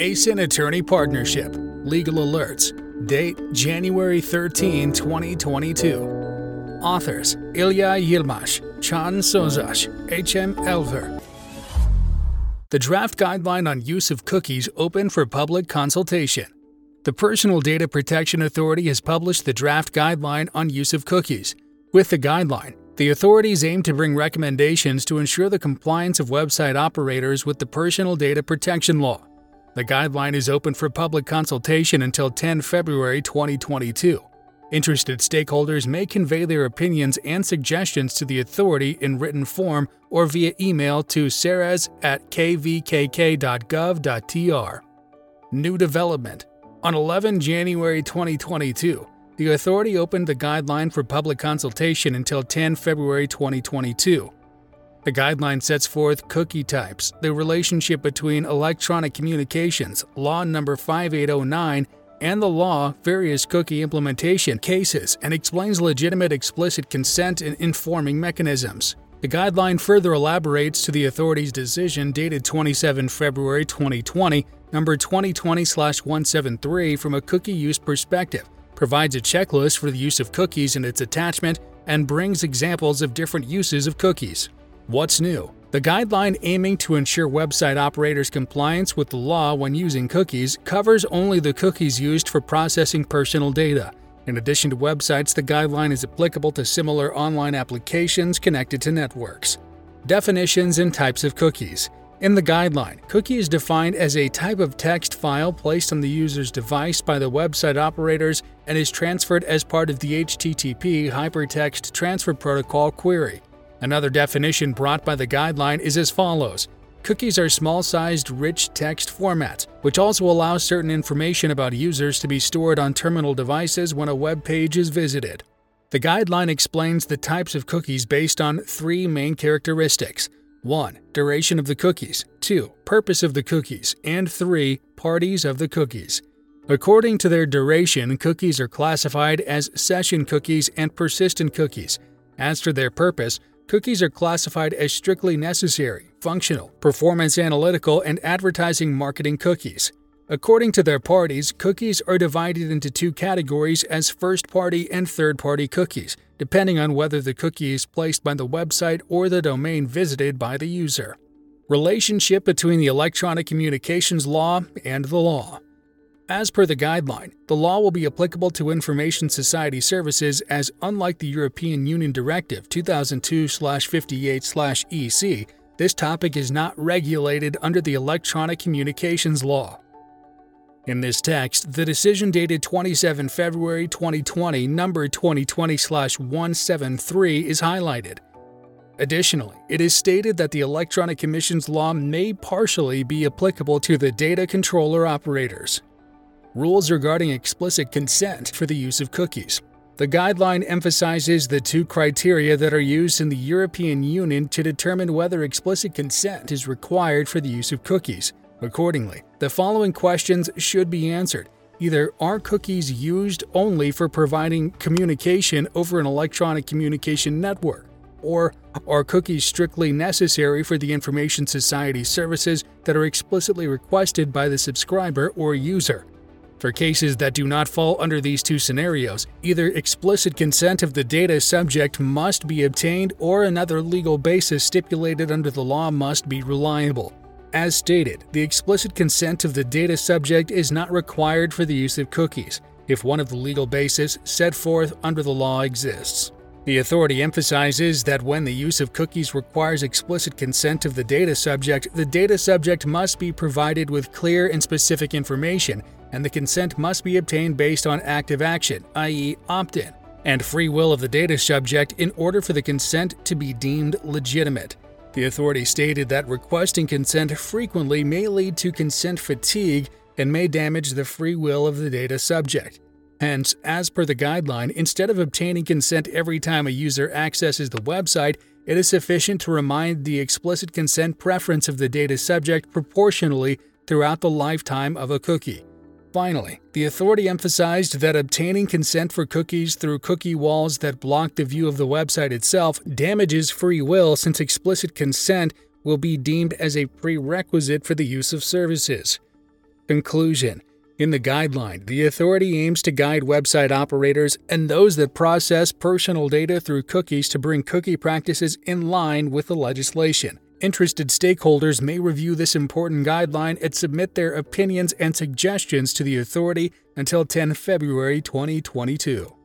Esin Attorney Partnership. Legal Alerts. Date January 13, 2022. Authors Ilya Yilmaz, Chan Sozash, H.M. Elver. The draft guideline on use of cookies open for public consultation. The Personal Data Protection Authority has published the draft guideline on use of cookies. With the guideline, the authorities aim to bring recommendations to ensure the compliance of website operators with the Personal Data Protection Law. The guideline is open for public consultation until 10 February 2022. Interested stakeholders may convey their opinions and suggestions to the authority in written form or via email to seres at kvkk.gov.tr. New development. On 11 January 2022, the authority opened the guideline for public consultation until 10 February 2022. The guideline sets forth cookie types, the relationship between electronic communications, law number 5809, and the law, various cookie implementation cases, and explains legitimate explicit consent and informing mechanisms. The guideline further elaborates to the authority's decision dated 27 February 2020, number 2020-173 from a cookie use perspective, provides a checklist for the use of cookies in its attachment, and brings examples of different uses of cookies. What's new? The guideline aiming to ensure website operators' compliance with the law when using cookies covers only the cookies used for processing personal data. In addition to websites, the guideline is applicable to similar online applications connected to networks. Definitions and types of cookies. In the guideline, cookie is defined as a type of text file placed on the user's device by the website operators and is transferred as part of the HTTP Hypertext Transfer Protocol query. Another definition brought by the guideline is as follows Cookies are small sized, rich text formats, which also allow certain information about users to be stored on terminal devices when a web page is visited. The guideline explains the types of cookies based on three main characteristics 1. Duration of the cookies, 2. Purpose of the cookies, and 3. Parties of the cookies. According to their duration, cookies are classified as session cookies and persistent cookies. As for their purpose, Cookies are classified as strictly necessary, functional, performance analytical, and advertising marketing cookies. According to their parties, cookies are divided into two categories as first party and third party cookies, depending on whether the cookie is placed by the website or the domain visited by the user. Relationship between the Electronic Communications Law and the law. As per the guideline, the law will be applicable to information society services as unlike the European Union Directive 2002/58/EC, this topic is not regulated under the Electronic Communications Law. In this text, the decision dated 27 February 2020, number 2020/173 is highlighted. Additionally, it is stated that the Electronic Communications law may partially be applicable to the data controller operators. Rules regarding explicit consent for the use of cookies. The guideline emphasizes the two criteria that are used in the European Union to determine whether explicit consent is required for the use of cookies. Accordingly, the following questions should be answered. Either are cookies used only for providing communication over an electronic communication network? Or are cookies strictly necessary for the information society services that are explicitly requested by the subscriber or user? For cases that do not fall under these two scenarios, either explicit consent of the data subject must be obtained or another legal basis stipulated under the law must be reliable. As stated, the explicit consent of the data subject is not required for the use of cookies if one of the legal bases set forth under the law exists. The authority emphasizes that when the use of cookies requires explicit consent of the data subject, the data subject must be provided with clear and specific information and the consent must be obtained based on active action, i.e., opt in, and free will of the data subject in order for the consent to be deemed legitimate. The authority stated that requesting consent frequently may lead to consent fatigue and may damage the free will of the data subject. Hence, as per the guideline, instead of obtaining consent every time a user accesses the website, it is sufficient to remind the explicit consent preference of the data subject proportionally throughout the lifetime of a cookie. Finally, the authority emphasized that obtaining consent for cookies through cookie walls that block the view of the website itself damages free will since explicit consent will be deemed as a prerequisite for the use of services. Conclusion In the guideline, the authority aims to guide website operators and those that process personal data through cookies to bring cookie practices in line with the legislation. Interested stakeholders may review this important guideline and submit their opinions and suggestions to the authority until 10 February 2022.